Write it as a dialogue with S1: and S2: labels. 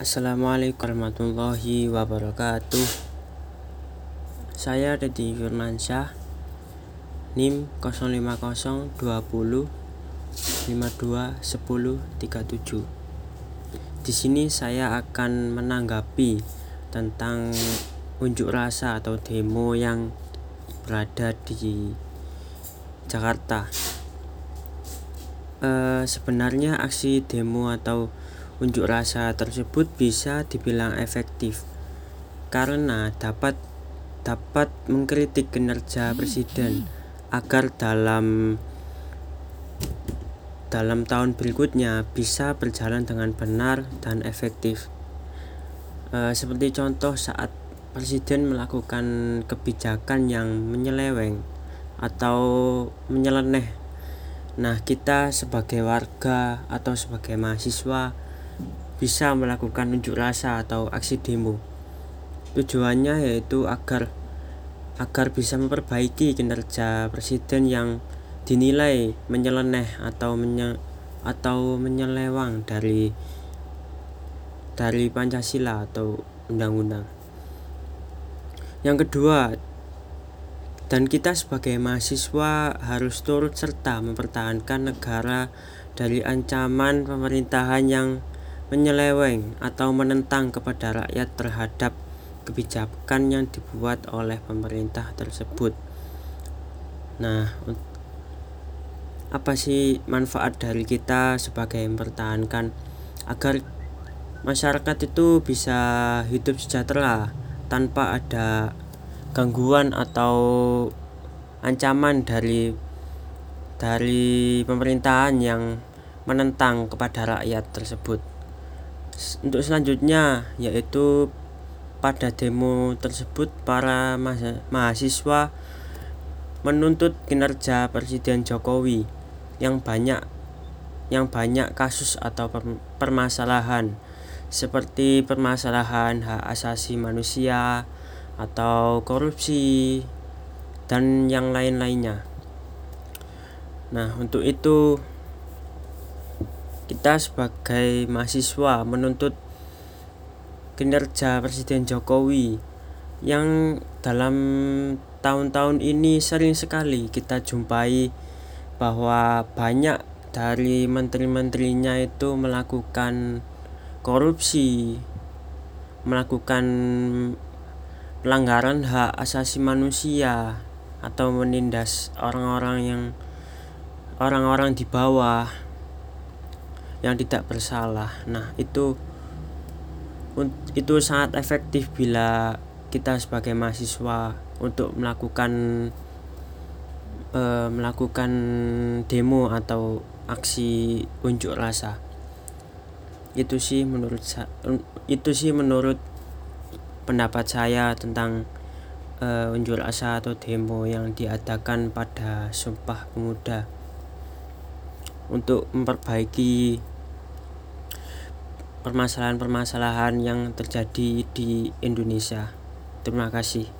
S1: Assalamualaikum warahmatullahi wabarakatuh Saya Deddy Firmansyah NIM 050 20 52 10 37 Di sini saya akan menanggapi tentang unjuk rasa atau demo yang berada di Jakarta. E, sebenarnya aksi demo atau Unjuk rasa tersebut bisa dibilang efektif karena dapat dapat mengkritik kinerja presiden agar dalam dalam tahun berikutnya bisa berjalan dengan benar dan efektif. E, seperti contoh saat presiden melakukan kebijakan yang menyeleweng atau menyeleneh. Nah, kita sebagai warga atau sebagai mahasiswa bisa melakukan unjuk rasa atau aksi demo. Tujuannya yaitu agar agar bisa memperbaiki kinerja presiden yang dinilai menyeleneh atau menye, atau menyelewang dari dari Pancasila atau undang-undang. Yang kedua, dan kita sebagai mahasiswa harus turut serta mempertahankan negara dari ancaman pemerintahan yang menyeleweng atau menentang kepada rakyat terhadap kebijakan yang dibuat oleh pemerintah tersebut. Nah, apa sih manfaat dari kita sebagai mempertahankan agar masyarakat itu bisa hidup sejahtera tanpa ada gangguan atau ancaman dari dari pemerintahan yang menentang kepada rakyat tersebut untuk selanjutnya yaitu pada demo tersebut para mahasiswa menuntut kinerja Presiden Jokowi yang banyak yang banyak kasus atau permasalahan seperti permasalahan hak asasi manusia atau korupsi dan yang lain-lainnya. Nah, untuk itu kita sebagai mahasiswa menuntut kinerja Presiden Jokowi yang dalam tahun-tahun ini sering sekali kita jumpai bahwa banyak dari menteri-menterinya itu melakukan korupsi, melakukan pelanggaran hak asasi manusia atau menindas orang-orang yang orang-orang di bawah yang tidak bersalah. Nah, itu itu sangat efektif bila kita sebagai mahasiswa untuk melakukan e, melakukan demo atau aksi unjuk rasa. Itu sih menurut itu sih menurut pendapat saya tentang e, unjuk rasa atau demo yang diadakan pada Sumpah Pemuda untuk memperbaiki permasalahan-permasalahan yang terjadi di Indonesia. Terima kasih.